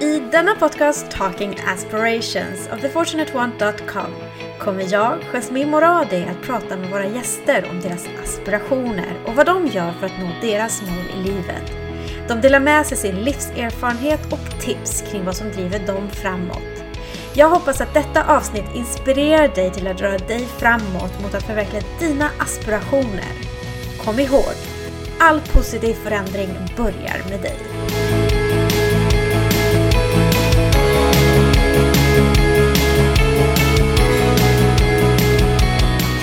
I denna podcast Talking Aspirations of thefortunateone.com kommer jag, Jasmine Moradi, att prata med våra gäster om deras aspirationer och vad de gör för att nå deras mål i livet. De delar med sig sin livserfarenhet och tips kring vad som driver dem framåt. Jag hoppas att detta avsnitt inspirerar dig till att röra dig framåt mot att förverkliga dina aspirationer. Kom ihåg, all positiv förändring börjar med dig.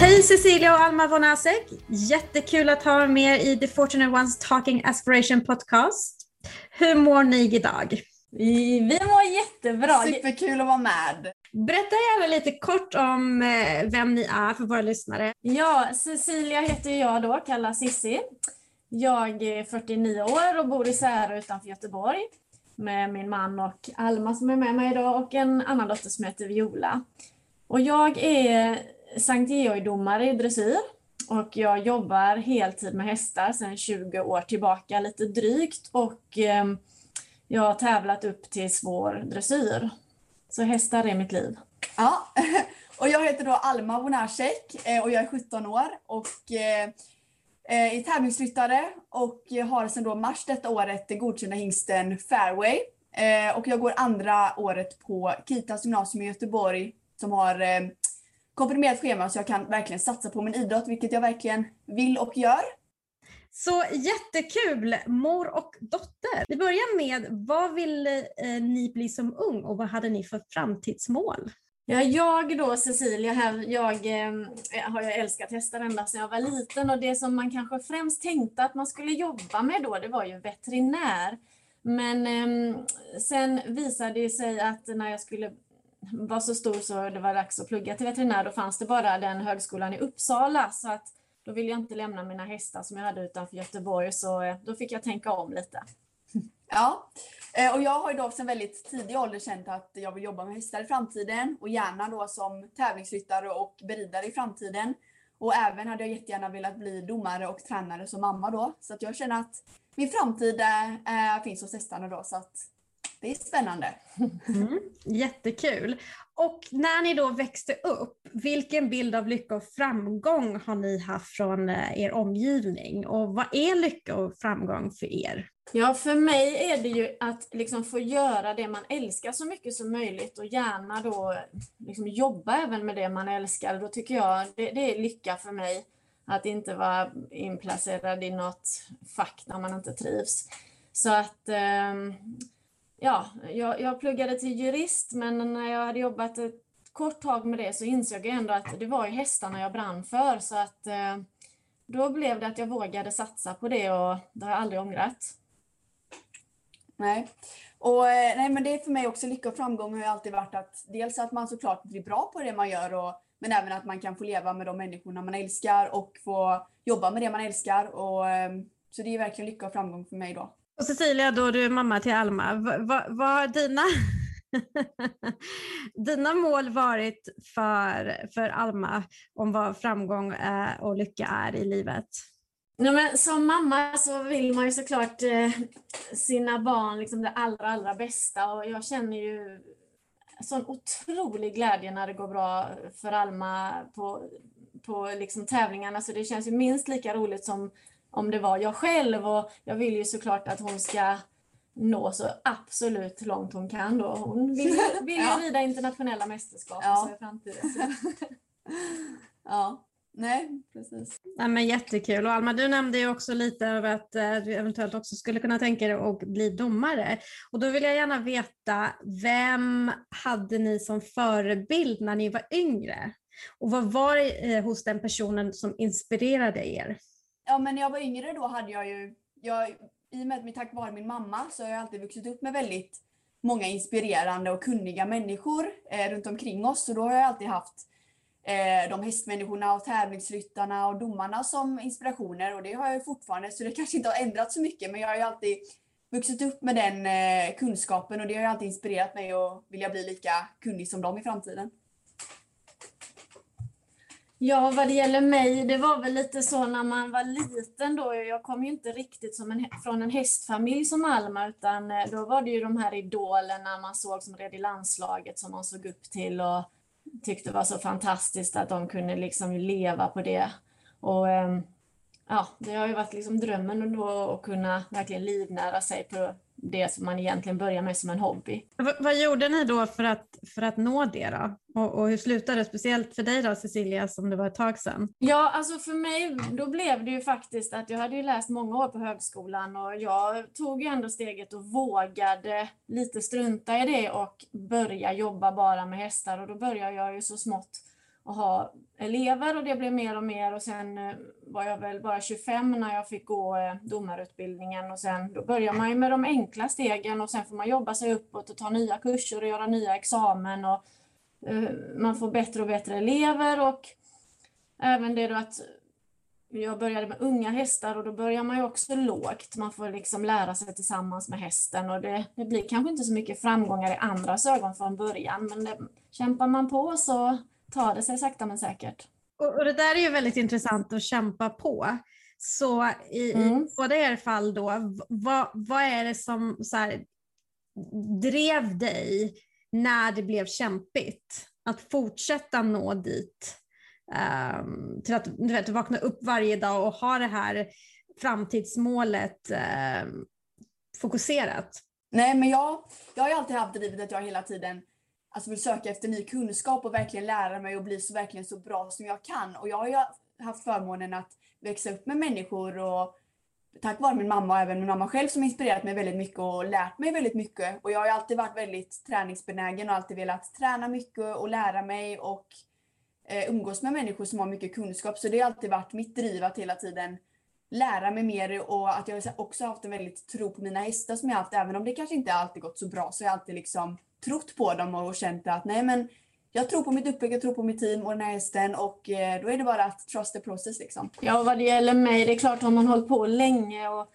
Hej Cecilia och Alma von Asek! Jättekul att ha med er i The Fortunate Ones Talking Aspiration Podcast. Hur mår ni idag? Vi, vi mår jättebra. Superkul att vara med. Berätta gärna lite kort om eh, vem ni är för våra lyssnare. Ja, Cecilia heter jag då, kallas Sissi. Jag är 49 år och bor i Särö utanför Göteborg med min man och Alma som är med mig idag och en annan dotter som heter Viola. Och jag är Sankt Georg-domare i dressyr och jag jobbar heltid med hästar sedan 20 år tillbaka, lite drygt och ehm, jag har tävlat upp till svår dressyr. Så hästar är mitt liv. Ja, och jag heter då Alma Bonacek eh, och jag är 17 år och eh, eh, är tävlingsryttare och har sedan då mars detta året den godkända hingsten Fairway. Och jag går andra året på Kitas gymnasium i Göteborg som har komprimerat schema så jag kan verkligen satsa på min idrott, vilket jag verkligen vill och gör. Så jättekul! Mor och dotter. Vi börjar med, vad ville eh, ni bli som ung och vad hade ni för framtidsmål? Ja, jag då Cecilia här, jag eh, har ju älskat hästar ända sedan jag var liten och det som man kanske främst tänkte att man skulle jobba med då, det var ju veterinär. Men eh, sen visade det sig att när jag skulle var så stor så det var dags att plugga till veterinär, då fanns det bara den högskolan i Uppsala. Så att då ville jag inte lämna mina hästar som jag hade utanför Göteborg, så eh, då fick jag tänka om lite. Ja, eh, och jag har ju då sedan väldigt tidig ålder känt att jag vill jobba med hästar i framtiden och gärna då som tävlingsryttare och beridare i framtiden. Och även hade jag jättegärna velat bli domare och tränare som mamma då. Så att jag känner att min framtid äh, finns hos hästarna då. Så att det är spännande. Mm, jättekul. Och när ni då växte upp, vilken bild av lycka och framgång har ni haft från er omgivning? Och vad är lycka och framgång för er? Ja, för mig är det ju att liksom få göra det man älskar så mycket som möjligt och gärna då liksom jobba även med det man älskar. Då tycker jag det, det är lycka för mig att inte vara inplacerad i något fack där man inte trivs. Så att eh, ja, jag, jag pluggade till jurist men när jag hade jobbat ett kort tag med det så insåg jag ändå att det var ju hästarna jag brann för så att eh, då blev det att jag vågade satsa på det och det har jag aldrig ångrat. Nej. Och, eh, nej men det är för mig också lycka och framgång har ju alltid varit att dels att man såklart blir bra på det man gör och, men även att man kan få leva med de människorna man älskar och få jobba med det man älskar. Och, eh, så det är verkligen lycka och framgång för mig då. Och Cecilia, då du är mamma till Alma, vad, har dina, dina mål varit för, för Alma om vad framgång eh, och lycka är i livet? Ja, men som mamma så vill man ju såklart eh, sina barn liksom det allra, allra bästa. Och jag känner ju sån otrolig glädje när det går bra för Alma på, på liksom tävlingarna. Så det känns ju minst lika roligt som om det var jag själv och jag vill ju såklart att hon ska nå så absolut långt hon kan då. Hon vill, vill ju ja. rida internationella mästerskap ja. så i framtiden. ja. Nej, precis. Ja, men jättekul. Och Alma, du nämnde ju också lite av att du eventuellt också skulle kunna tänka dig att bli domare. Och då vill jag gärna veta, vem hade ni som förebild när ni var yngre? Och vad var det hos den personen som inspirerade er? Ja, men när jag var yngre då hade jag ju, jag, i och med att tack vare min mamma så har jag alltid vuxit upp med väldigt många inspirerande och kunniga människor eh, runt omkring oss. Så då har jag alltid haft eh, de hästmänniskorna och tävlingsryttarna och domarna som inspirationer och det har jag fortfarande så det kanske inte har ändrats så mycket men jag har ju alltid vuxit upp med den eh, kunskapen och det har ju alltid inspirerat mig att vilja bli lika kunnig som dem i framtiden. Ja, vad det gäller mig, det var väl lite så när man var liten då. Jag kom ju inte riktigt som en, från en hästfamilj som Alma, utan eh, då var det ju de här idolerna man såg som red i landslaget som man såg upp till och tyckte var så fantastiskt att de kunde liksom leva på det. Och ehm, ja, det har ju varit liksom drömmen då att kunna verkligen livnära sig på det som man egentligen börjar med som en hobby. V vad gjorde ni då för att, för att nå det då? Och, och hur slutade det? Speciellt för dig då Cecilia som det var ett tag sedan. Ja, alltså för mig då blev det ju faktiskt att jag hade ju läst många år på högskolan och jag tog ju ändå steget och vågade lite strunta i det och börja jobba bara med hästar och då började jag ju så smått att ha elever och det blev mer och mer. Och sen eh, var jag väl bara 25 när jag fick gå eh, domarutbildningen. Och sen då börjar man ju med de enkla stegen. Och sen får man jobba sig uppåt och ta nya kurser och göra nya examen. Och eh, man får bättre och bättre elever. Och även det då att jag började med unga hästar. Och då börjar man ju också lågt. Man får liksom lära sig tillsammans med hästen. Och det, det blir kanske inte så mycket framgångar i andras ögon från början. Men det, kämpar man på så tar det sig sakta men säkert. Och, och det där är ju väldigt intressant att kämpa på. Så i, mm. i båda er fall då, vad, vad är det som så här, drev dig när det blev kämpigt? Att fortsätta nå dit? Um, till att du vet, vakna upp varje dag och ha det här framtidsmålet um, fokuserat? Nej, men jag, jag har ju alltid haft drivet att jag hela tiden alltså vill söka efter ny kunskap och verkligen lära mig och bli så, verkligen så bra som jag kan. Och jag har ju haft förmånen att växa upp med människor och tack vare min mamma och även min mamma själv som inspirerat mig väldigt mycket och lärt mig väldigt mycket. Och jag har ju alltid varit väldigt träningsbenägen och alltid velat träna mycket och lära mig och eh, umgås med människor som har mycket kunskap. Så det har alltid varit mitt driv att hela tiden lära mig mer och att jag också haft en väldigt tro på mina hästar som jag haft. Även om det kanske inte alltid gått så bra så har jag alltid liksom trott på dem och känt att nej men jag tror på mitt upplägg, jag tror på mitt team och den här hästen och då är det bara att trust the process liksom. Ja, vad det gäller mig, det är klart har man hållit på länge och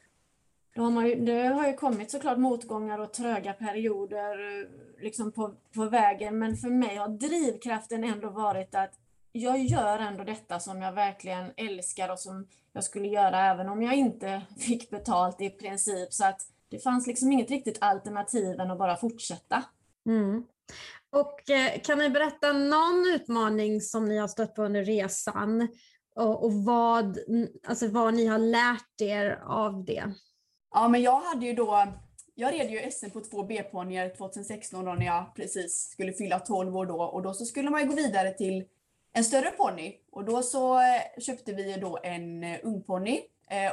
då har man ju, det har ju kommit såklart motgångar och tröga perioder eh, liksom på, på vägen, men för mig har drivkraften ändå varit att jag gör ändå detta som jag verkligen älskar och som jag skulle göra även om jag inte fick betalt i princip. Så att det fanns liksom inget riktigt alternativ än att bara fortsätta. Mm. Och eh, kan ni berätta någon utmaning som ni har stött på under resan och, och vad, alltså vad ni har lärt er av det? Ja, men jag hade ju då jag red ju SM på två B-ponnyer 2016 då när jag precis skulle fylla 12 år då och då så skulle man ju gå vidare till en större ponny och då så eh, köpte vi då en eh, ungponny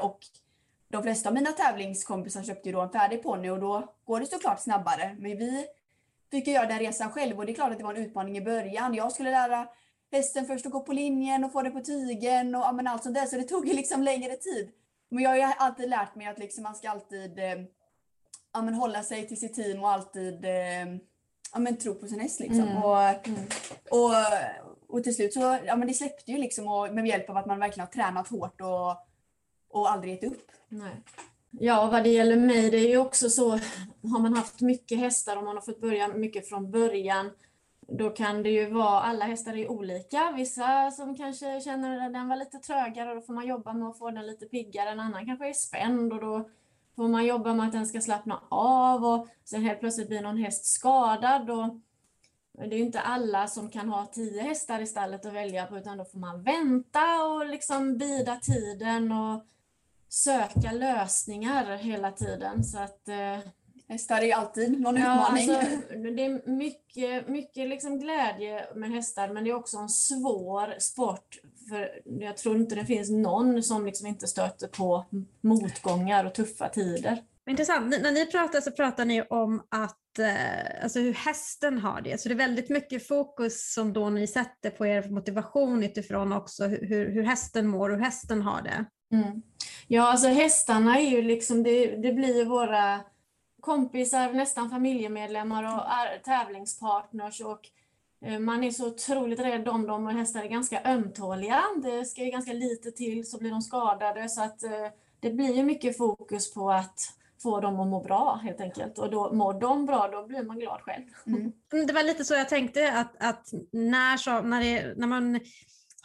och de flesta av mina tävlingskompisar köpte ju då en färdig ponny och då går det såklart snabbare. Men vi fick jag göra den resan själv och det är klart att det var en utmaning i början. Jag skulle lära hästen först att gå på linjen och få det på tygen och ja, allt sånt där så det tog ju liksom längre tid. Men jag har ju alltid lärt mig att liksom man ska alltid eh, ja, men hålla sig till sitt team och alltid eh, ja, men tro på sin häst. Liksom. Mm. Och, mm. och, och till slut så ja, men det släppte ju liksom och med hjälp av att man verkligen har tränat hårt och, och aldrig gett upp. Nej. Ja, vad det gäller mig, det är ju också så, har man haft mycket hästar och man har fått börja mycket från början, då kan det ju vara, alla hästar är olika. Vissa som kanske känner att den var lite trögare, då får man jobba med att få den lite piggare. En annan kanske är spänd och då får man jobba med att den ska slappna av och sen helt plötsligt blir någon häst skadad. Och det är ju inte alla som kan ha tio hästar i stallet att välja på utan då får man vänta och liksom bida tiden och söka lösningar hela tiden. Så att, eh, Hästar är alltid någon ja, utmaning. Alltså, det är mycket, mycket liksom glädje med hästar men det är också en svår sport. För jag tror inte det finns någon som liksom inte stöter på motgångar och tuffa tider. Intressant. När ni pratar så pratar ni om att, eh, alltså hur hästen har det. Så det är väldigt mycket fokus som då ni sätter på er motivation utifrån också hur, hur hästen mår och hur hästen har det. Mm. Ja, alltså hästarna är ju liksom, det, det blir våra kompisar, nästan familjemedlemmar och är, tävlingspartners och eh, man är så otroligt rädd om dem och hästar är ganska ömtåliga. Det ska ju ganska lite till så blir de skadade så att eh, det blir ju mycket fokus på att få dem att må bra helt enkelt. Och då mår de bra, då blir man glad själv. Mm. mm det var lite så jag tänkte att, att när, så, när, det, när man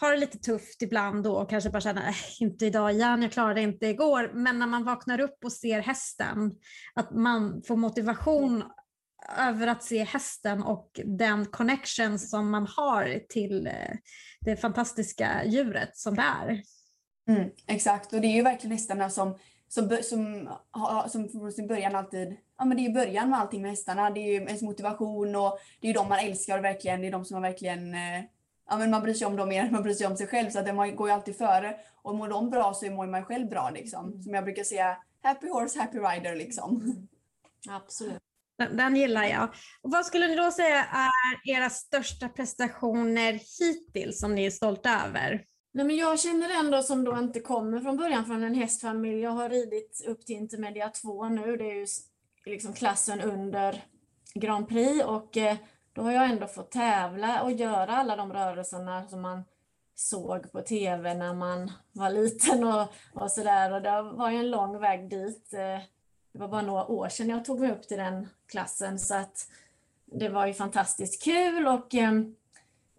har det lite tufft ibland då och kanske bara känner äh, inte idag igen, jag klarade inte igår. Men när man vaknar upp och ser hästen, att man får motivation över att se hästen och den connection som man har till eh, det fantastiska djuret som det är. Mm, exakt, och det är ju verkligen hästarna som, som, som, som från sin början alltid, ja men det är ju början med allting med hästarna. Det är ju ens motivation och det är ju de man älskar verkligen, det är de som man verkligen, eh, ja men man bryr sig om dem mer än man bryr sig om sig själv så att det går ju alltid före. Och mår de bra så mår man själv bra liksom. Mm. Som jag brukar säga, happy horse, happy rider liksom. Mm. Absolut. Den, den, gillar jag. Och vad skulle ni då säga är era största prestationer hittills som ni är stolta över? Nej, men jag känner ändå som då inte kommer från början från en hästfamilj. Jag har ridit upp till Intermedia 2 nu. Det är ju liksom klassen under Grand Prix och eh, då har jag ändå fått tävla och göra alla de rörelserna som man såg på tv när man var liten och, och sådär. Och det var ju en lång väg dit. Eh, det var bara några år sedan jag tog mig upp till den klassen så att det var ju fantastiskt kul och eh,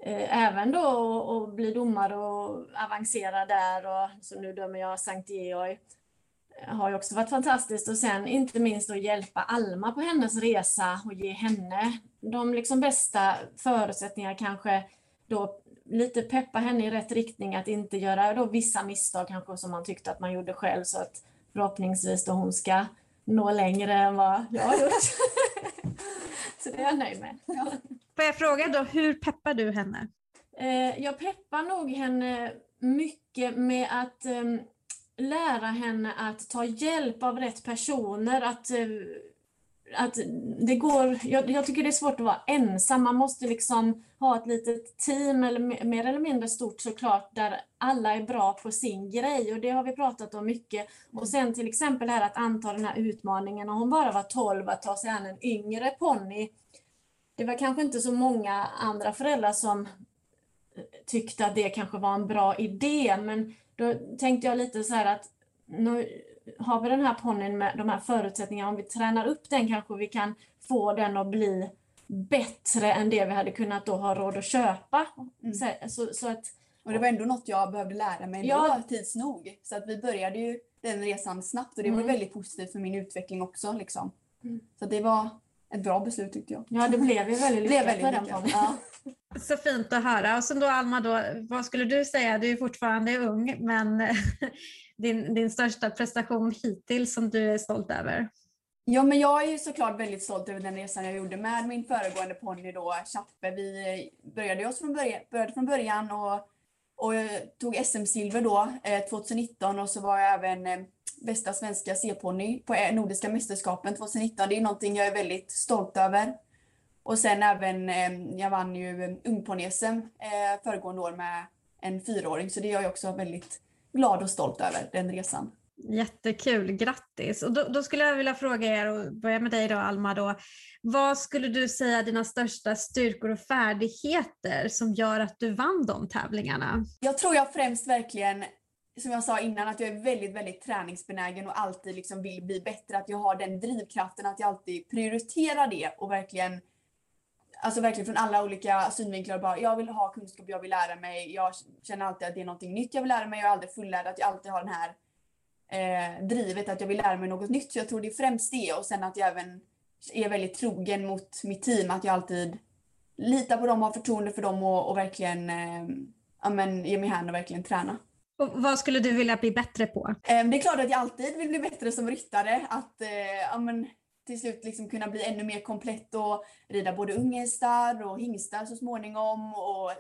eh även då att bli domare och avancera där och så nu dömer jag Sankt Georg har ju också varit fantastiskt och sen inte minst att hjälpa Alma på hennes resa och ge henne de liksom bästa förutsättningar kanske då lite peppa henne i rätt riktning att inte göra då vissa misstag kanske som man tyckte att man gjorde själv så att förhoppningsvis då hon ska nå längre än vad jag har gjort. så det är jag nöjd med. Ja. Får jag fråga då, hur peppar du henne? Eh, jag peppar nog henne mycket med att ehm, lära henne att ta hjälp av rätt personer, att, eh, att det går, jag, jag, tycker det är svårt att vara ensam, man måste liksom ha ett litet team, eller mer eller mindre stort såklart, där alla är bra på sin grej och det har vi pratat om mycket. Och sen till exempel här att anta den här utmaningen, och hon bara var 12, att ta sig an en yngre ponny. Det var kanske inte så många andra föräldrar som eh, tyckte att det kanske var en bra idé, men då tänkte jag lite så här att nu har vi den här ponnyn med de här förutsättningarna, om vi tränar upp den kanske vi kan få den att bli bättre än det vi hade kunnat då ha råd att köpa. Mm. Så, så, att, och det var ändå något jag behövde lära mig ja. tids nog. Så att vi började ju den resan snabbt och det mm. var väldigt positivt för min utveckling också. Liksom. Mm. Så det var ett bra beslut tyckte jag. Ja, det blev ju väldigt lyckat väldigt den ja. Så fint att höra. Och sen då Alma, då, vad skulle du säga? Du är fortfarande ung, men din, din största prestation hittills som du är stolt över? Ja, men jag är såklart väldigt stolt över den resan jag gjorde med min föregående ponny då, Chappe. Vi började oss från början, började från början och, och tog SM-silver då eh, 2019 och så var jag även eh, bästa svenska C-ponny på eh, Nordiska mästerskapen 2019. Det är någonting jag är väldigt stolt över. Och sen även, eh, jag vann ju eh, ungponny-SM eh, föregående år med en fyraåring så det är jag också väldigt glad och stolt över, den resan. Jättekul, grattis! Och då, då, skulle jag vilja fråga er, och börja med dig då Alma, då, vad skulle du säga är dina största styrkor och färdigheter som gör att du vann de tävlingarna? Jag tror jag främst verkligen som jag sa innan, att jag är väldigt, väldigt träningsbenägen och alltid liksom vill bli bättre. Att jag har den drivkraften att jag alltid prioriterar det och verkligen Alltså verkligen från alla olika synvinklar. Bara, jag vill ha kunskap, jag vill lära mig. Jag känner alltid att det är någonting nytt jag vill lära mig. Jag är aldrig fullärd. Att jag alltid har den här eh, drivet att jag vill lära mig något nytt. Så jag tror det är främst det. Och sen att jag även är väldigt trogen mot mitt team. Att jag alltid litar på dem, har förtroende för dem och, och verkligen eh, ja, men, ge mig hän och verkligen träna. Och vad skulle du vilja bli bättre på? Eh, det är klart att jag alltid vill bli bättre som ryttare. Att eh, ja, men, till slut liksom kunna bli ännu mer komplett och rida både unghästar och hingstar så småningom och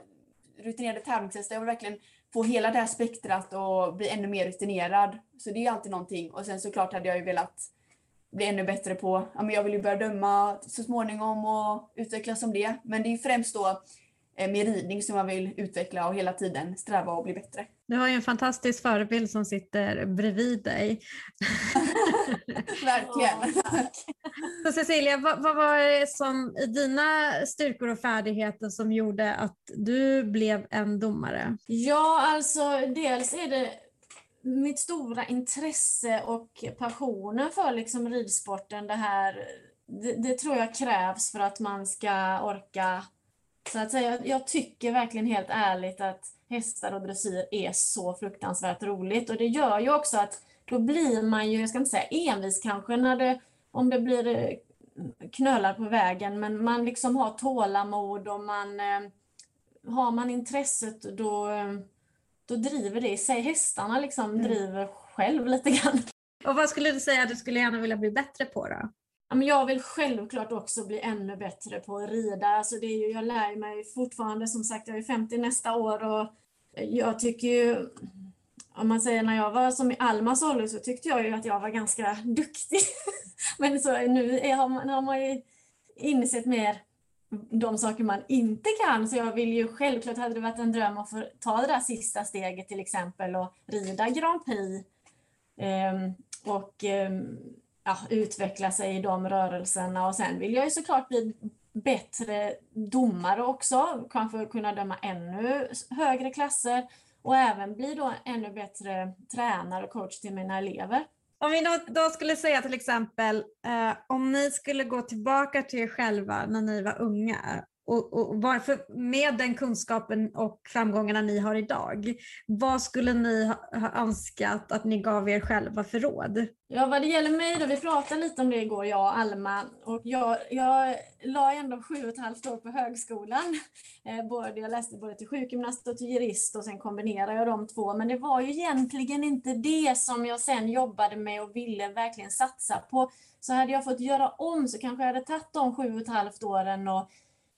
rutinerade tävlingshästar. Jag vill verkligen få hela det här spektrat och bli ännu mer rutinerad. Så det är alltid någonting. Och sen såklart hade jag ju velat bli ännu bättre på, ja men jag vill ju börja döma så småningom och utvecklas som det. Men det är främst då med ridning som man vill utveckla och hela tiden sträva och bli bättre. Du har ju en fantastisk förebild som sitter bredvid dig. Verkligen. Så Cecilia, vad, vad, var det som i dina styrkor och färdigheter som gjorde att du blev en domare? Ja, alltså dels är det mitt stora intresse och passionen för liksom ridsporten. Det här det, det tror jag krävs för att man ska orka Så att säga, jag tycker verkligen helt ärligt att hästar och dressyr är så fruktansvärt roligt och det gör ju också att då blir man ju, jag ska inte säga envis kanske när det, om det blir eh, knölar på vägen, men man liksom har tålamod och man eh, har man intresset då, eh, då driver det i sig. Hästarna liksom mm. driver själv lite grann. Och vad skulle du säga att du skulle gärna vilja bli bättre på då? Jag vill självklart också bli ännu bättre på att rida. Alltså det är ju, jag lär mig fortfarande, som sagt, jag är 50 nästa år och eh, jag tycker ju, om man säger när jag var som i Almas ålder så tyckte jag ju att jag var ganska duktig. Men så nu är, har, man, har man ju insett mer de saker man inte kan. Så jag vill ju självklart, hade det varit en dröm att få ta det där sista steget till exempel och rida Grand Prix. Um, och um, ja, utveckla sig i de rörelserna och sen vill jag ju såklart bli bättre domare också, kanske kunna döma ännu högre klasser och även bli då ännu bättre tränare och coach till mina elever. Om vi då, då skulle säga till exempel, eh, om ni skulle gå tillbaka till er själva när ni var unga och, och varför, med den kunskapen och framgångarna ni har idag, vad skulle ni ha, ha önskat att ni gav er själva för råd? Ja, vad det gäller mig då, vi pratade lite om det igår, jag och Alma, och jag, jag la ändå sju och ett halvt år på högskolan. Eh, både, jag läste både till sjukgymnast och till jurist och sen kombinerade jag de två, men det var ju egentligen inte det som jag sen jobbade med och ville verkligen satsa på. Så hade jag fått göra om så kanske jag hade tagit de sju och ett halvt åren och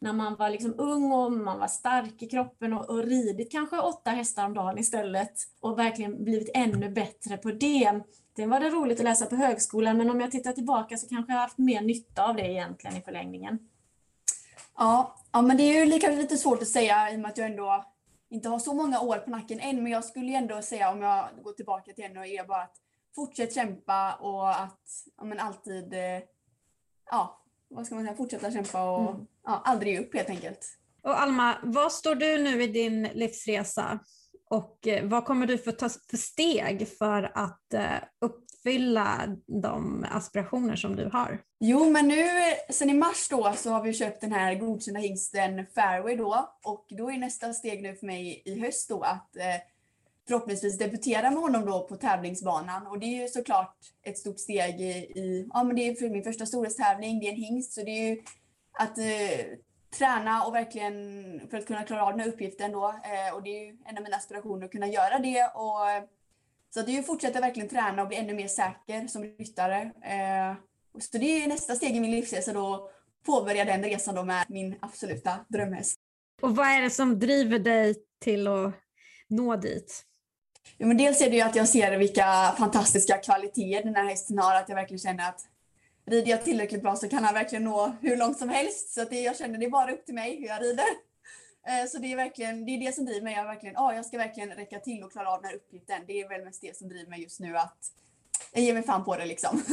när man var liksom ung och man var stark i kroppen och, och ridit kanske åtta hästar om dagen istället och verkligen blivit ännu bättre på det. Det var det roligt att läsa på högskolan men om jag tittar tillbaka så kanske jag haft mer nytta av det egentligen i förlängningen. Ja, ja men det är ju lika lite svårt att säga i och med att jag ändå inte har så många år på nacken än men jag skulle ändå säga om jag går tillbaka till henne och är bara att fortsätt kämpa och att ja, men alltid eh, ja, vad ska man säga, fortsätta kämpa och mm. ja, aldrig upp helt enkelt. Och Alma, var står du nu i din livsresa? Och eh, vad kommer du få ta för steg för att eh, uppfylla de aspirationer som du har? Jo, men nu sen i mars då så har vi köpt den här godkända hingsten Fairway då och då är nästa steg nu för mig i höst då att eh, förhoppningsvis debutera med honom då på tävlingsbanan. Och det är ju såklart ett stort steg i, i ja men det är för min första storhetstävling, det är en hingst, så det är ju att eh, träna och verkligen för att kunna klara av den här uppgiften då. Eh, och det är ju en av mina aspirationer att kunna göra det. Och, eh, så det är ju att fortsätta verkligen träna och bli ännu mer säker som ryttare. Eh, så det är nästa steg i min livsresa då, påbörja den resan då med min absoluta drömhäst. Och vad är det som driver dig till att nå dit? Ja, men dels är det ju att jag ser vilka fantastiska kvaliteter den här hästen har, att jag verkligen känner att rider jag tillräckligt bra så kan han verkligen nå hur långt som helst. Så att det, jag känner det är bara upp till mig hur jag rider. Eh, så det är verkligen det, är det som driver mig. Jag, verkligen, ah, jag ska verkligen räcka till och klara av den här uppgiften. Det är väl mest det som driver mig just nu att jag ger mig fan på det liksom.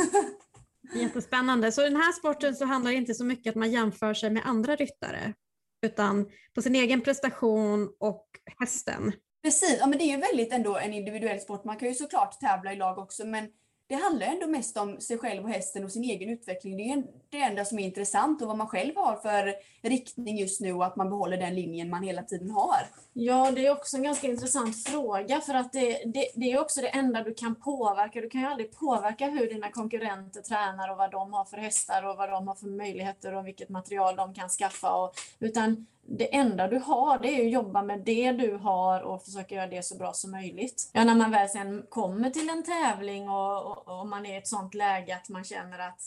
Jättespännande. Så i den här sporten så handlar det inte så mycket att man jämför sig med andra ryttare utan på sin egen prestation och hästen. Precis, ja, men det är ju väldigt ändå en individuell sport. Man kan ju såklart tävla i lag också men det handlar ändå mest om sig själv och hästen och sin egen utveckling. Det är det enda som är intressant och vad man själv har för riktning just nu och att man behåller den linjen man hela tiden har. Ja, det är också en ganska intressant fråga för att det, det, det är också det enda du kan påverka. Du kan ju aldrig påverka hur dina konkurrenter tränar och vad de har för hästar och vad de har för möjligheter och vilket material de kan skaffa. Och, utan det enda du har det är att jobba med det du har och försöka göra det så bra som möjligt. Ja, när man väl sen kommer till en tävling och, och, och man är i ett sånt läge att man känner att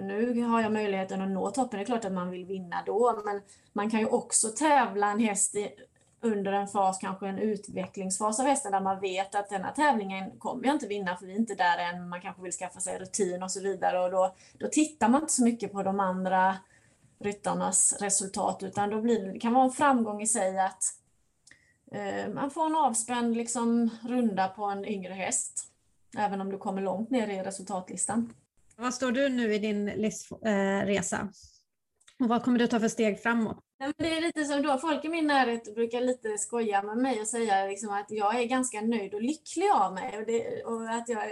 nu har jag möjligheten att nå toppen. Det är klart att man vill vinna då, men man kan ju också tävla en häst i, under en fas, kanske en utvecklingsfas av hästen där man vet att denna tävlingen kommer jag inte vinna för vi är inte där än. Man kanske vill skaffa sig rutin och så vidare och då, då tittar man inte så mycket på de andra ryttarnas resultat utan då blir det, det kan vara en framgång i sig att eh, man får en avspänd liksom, runda på en yngre häst. Även om du kommer långt ner i resultatlistan. Vad står du nu i din livsresa? Eh, och vad kommer du ta för steg framåt? det är lite som då, folk i min närhet brukar lite skoja med mig och säga liksom att jag är ganska nöjd och lycklig av mig. Och det, och att jag,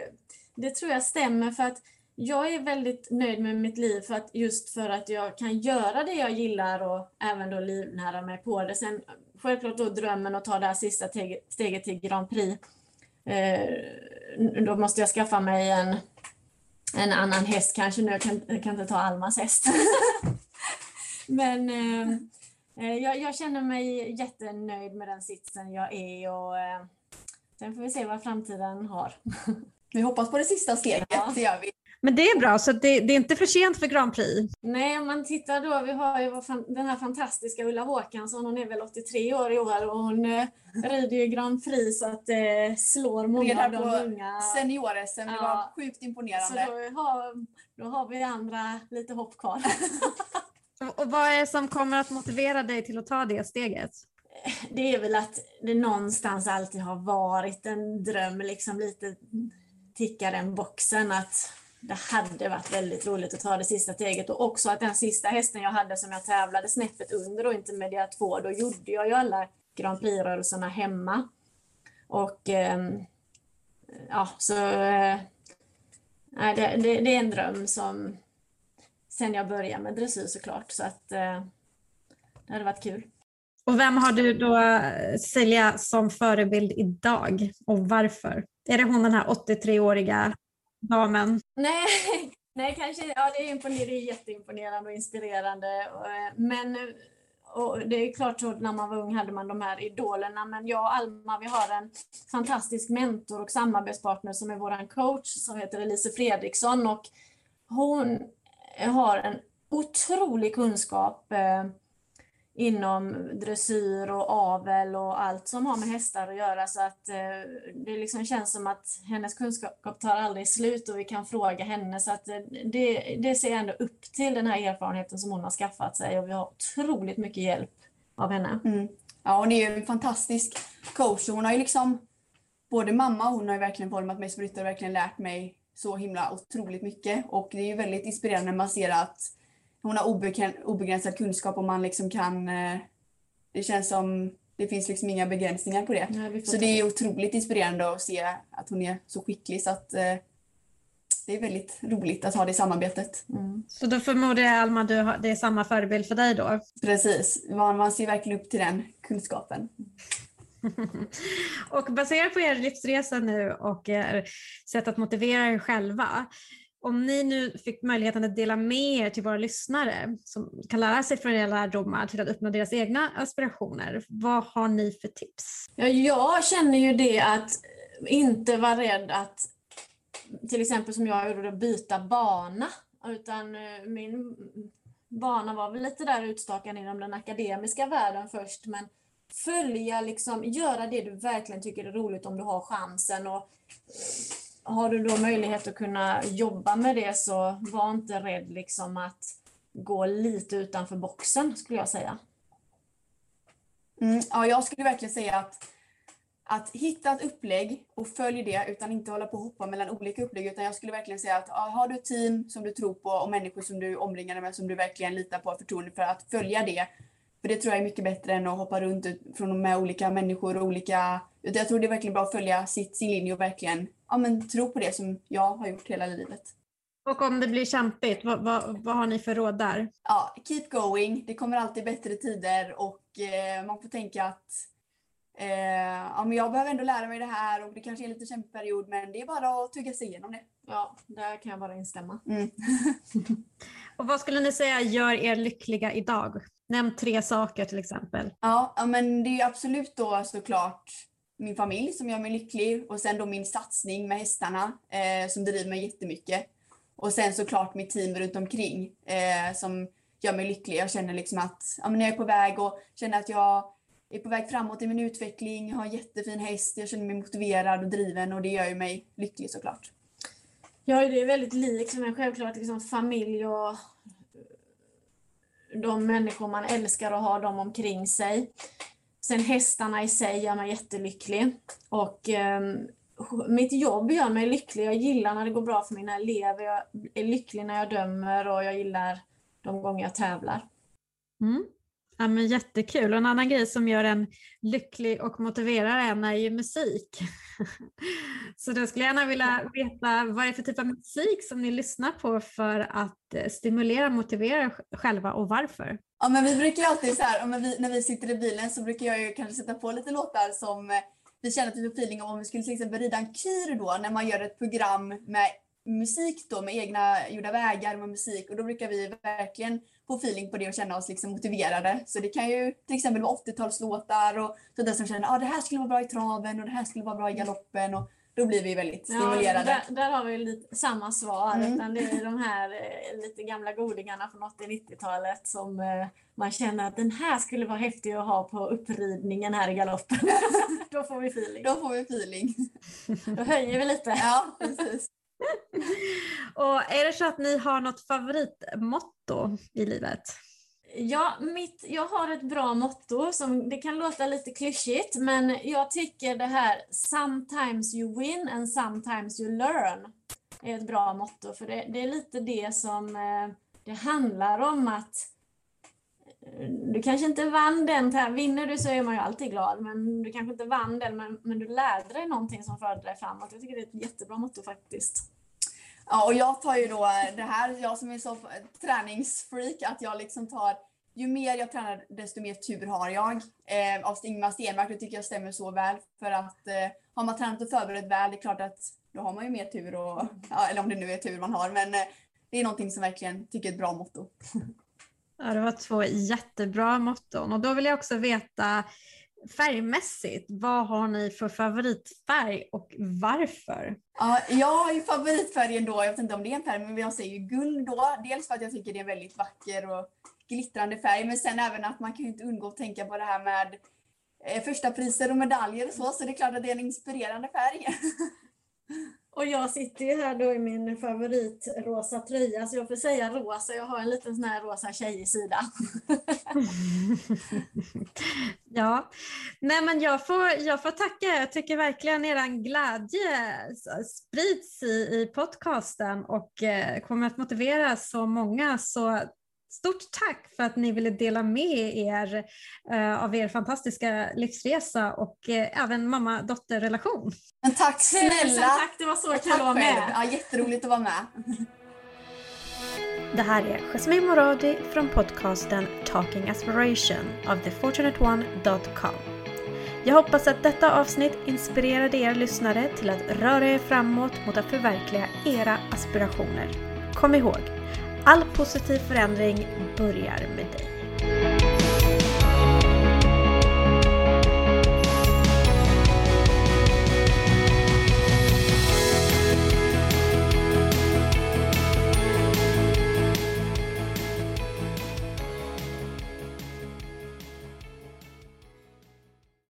det tror jag stämmer för att jag är väldigt nöjd med mitt liv för att just för att jag kan göra det jag gillar och även då livnära mig på det. Sen självklart då drömmen att ta det här sista steget till Grand Prix. Eh, då måste jag skaffa mig en, en annan häst kanske nu. Jag kan, jag kan inte ta Almas häst. Men eh, eh, jag, jag, känner mig jättenöjd med den sitsen jag är och eh, sen får vi se vad framtiden har. Vi hoppas på det sista steget, ja. det gör vi. Men det är bra, så det, det, är inte för sent för Grand Prix? Nej, om man tittar då, vi har ju den här fantastiska Ulla Håkansson, hon är väl 83 år i år och hon eh, rider ju Grand Prix så att det eh, slår många av de unga. senior-SM, det ja. var sjukt imponerande. Så då har, då har vi andra lite hopp kvar. och vad är det som kommer att motivera dig till att ta det steget? Det är väl att det någonstans alltid har varit en dröm, liksom lite tickar den boxen att det hade varit väldigt roligt att ta det sista steget och också att den sista hästen jag hade som jag tävlade snäppet under och inte med 2, då gjorde jag ju alla Grand Prix-rörelserna hemma. Och eh, ja, så eh, det, det, det, är en dröm som sen jag började med dressyr såklart så att eh, det hade varit kul. Och vem har du då eh, Celia som förebild idag och varför? Är det hon den här 83-åriga damen? Nej, nej kanske, ja det är, imponerande, det är jätteimponerande och inspirerande. Eh, men och det är klart så när man var ung hade man de här idolerna, men jag och Alma vi har en fantastisk mentor och samarbetspartner som är vår coach som heter Elise Fredriksson. Och hon har en otrolig kunskap eh, inom dressyr och avel och allt som har med hästar att göra. Så att eh, det liksom känns som att hennes kunskap tar aldrig slut och vi kan fråga henne. Så att eh, det, det ser jag ändå upp till den här erfarenheten som hon har skaffat sig. Och vi har otroligt mycket hjälp av henne. Mm. Ja, hon är ju en fantastisk coach. Hon har ju liksom både mamma och hon har ju verkligen format mig som ryttare och verkligen lärt mig så himla otroligt mycket. Och det är ju väldigt inspirerande när man ser att hon har obegränsad kunskap och man liksom kan... Eh, det känns som det finns liksom inga begränsningar på det. Ja, så det är otroligt inspirerande att se att hon är så skicklig så att eh, det är väldigt roligt att ha det samarbetet. Mm. Så då förmodar jag Alma, du har, det är samma förebild för dig då? Precis, man, man ser verkligen upp till den kunskapen. och baserat på er livsresa nu och er sätt att motivera er själva, om ni nu fick möjligheten att dela med er till våra lyssnare som kan lära sig från era lärdomar till att uppnå deras egna aspirationer, vad har ni för tips? Ja, jag känner ju det att inte vara rädd att till exempel som jag gjorde, byta bana. Utan eh, min bana var väl lite där utstakad inom den akademiska världen först men följa, liksom, göra det du verkligen tycker är roligt om du har chansen och eh, har du då möjlighet att kunna jobba med det så var inte rädd liksom att gå lite utanför boxen skulle jag säga. Mm, ja, jag skulle verkligen säga att, att hitta ett upplägg och följ det utan inte hålla på och hoppa mellan olika upplägg. Utan jag skulle verkligen säga att har du ett team som du tror på och människor som du omringar dig med som du verkligen litar på och förtroende för att följa det. För det tror jag är mycket bättre än att hoppa runt från med olika människor och olika... Jag tror det är verkligen bra att följa sitt, sin linje och verkligen ja, men, tro på det som jag har gjort hela livet. Och om det blir kämpigt, vad, vad, vad har ni för råd där? Ja, keep going. Det kommer alltid bättre tider och eh, man får tänka att eh, ja, men jag behöver ändå lära mig det här och det kanske är lite kämpig period men det är bara att tugga sig igenom det. Ja, där kan jag bara instämma. Mm. och vad skulle ni säga gör er lyckliga idag? Nämn tre saker till exempel. Ja, ja men det är absolut då såklart min familj som gör mig lycklig och sen då min satsning med hästarna eh, som driver mig jättemycket. Och sen såklart mitt team runt omkring eh, som gör mig lycklig. Jag känner liksom att ja, men jag är på väg och känner att jag är på väg framåt i min utveckling, jag har en jättefin häst, jag känner mig motiverad och driven och det gör ju mig lycklig såklart. Ja, det är väldigt likt men självklart liksom familj och de människor man älskar och har dem omkring sig. Sen hästarna i sig gör mig jättelycklig. Och eh, mitt jobb gör mig lycklig. Jag gillar när det går bra för mina elever. Jag är lycklig när jag dömer och jag gillar de gånger jag tävlar. Mm. Ja, men jättekul. Och en annan grej som gör en lycklig och motiverar en är ju musik. Så då skulle jag gärna vilja veta vad det är för typ av musik som ni lyssnar på för att eh, stimulera och motivera er själva och varför? Ja men vi brukar ju alltid så här, när vi sitter i bilen så brukar jag ju kanske sätta på lite låtar som eh, vi känner att vi får feeling om vi skulle till exempel rida en kyr då när man gör ett program med musik då med egna gjorda vägar med musik och då brukar vi verkligen få feeling på det och känna oss liksom motiverade. Så det kan ju till exempel vara 80-talslåtar och sådär som känner att ah, det här skulle vara bra i traven och det här skulle vara bra i galoppen. Och då blir vi väldigt stimulerade. Ja, där, där har vi lite samma svar. Mm. Utan det är de här eh, lite gamla godingarna från 80-90-talet som eh, man känner att den här skulle vara häftig att ha på uppridningen här i galoppen. då får vi feeling. Då får vi feeling. då höjer vi lite. Ja, precis. Och är det så att ni har något favoritmotto i livet? Ja, mitt, jag har ett bra motto som det kan låta lite klyschigt men jag tycker det här “Sometimes you win and sometimes you learn” är ett bra motto för det, det är lite det som eh, det handlar om att du kanske inte vann den, vinner du så är man ju alltid glad men du kanske inte vann den men, men du lärde dig någonting som förde dig framåt. Jag tycker det är ett jättebra motto faktiskt. Ja, och jag tar ju då det här, jag som är så träningsfreak, att jag liksom tar ju mer jag tränar desto mer tur har jag. Eh, av Ingmar Stenmark, det tycker jag stämmer så väl. För att eh, har man tränat och förberett väl, det är klart att då har man ju mer tur. Och, ja, eller om det nu är tur man har. Men eh, det är någonting som verkligen tycker är ett bra motto. Ja, det var två jättebra motton. Och då vill jag också veta färgmässigt, vad har ni för favoritfärg och varför? Ja, jag har ju favoritfärgen då, jag vet inte om det är en färg, men jag säger guld då. Dels för att jag tycker det är en väldigt vacker och glittrande färg, men sen även att man kan ju inte undgå att tänka på det här med eh, första priser och medaljer och så, så det är klart att det är en inspirerande färg. Och jag sitter ju här då i min favoritrosa tröja så jag får säga rosa. Jag har en liten sån här rosa tjejig sida. ja, nej men jag får, jag får tacka. Jag tycker verkligen er glädje sprids i, i podcasten och eh, kommer att motivera så många. Så Stort tack för att ni ville dela med er uh, av er fantastiska livsresa och uh, även mamma-dotter-relation. Men tack snälla! tack, det var så kul att vara med. Ja, jätteroligt att vara med. Det här är Jasmine Moradi från podcasten Talking Aspiration av thefortunateone.com. Jag hoppas att detta avsnitt inspirerade er lyssnare till att röra er framåt mot att förverkliga era aspirationer. Kom ihåg, All positiv förändring börjar med dig.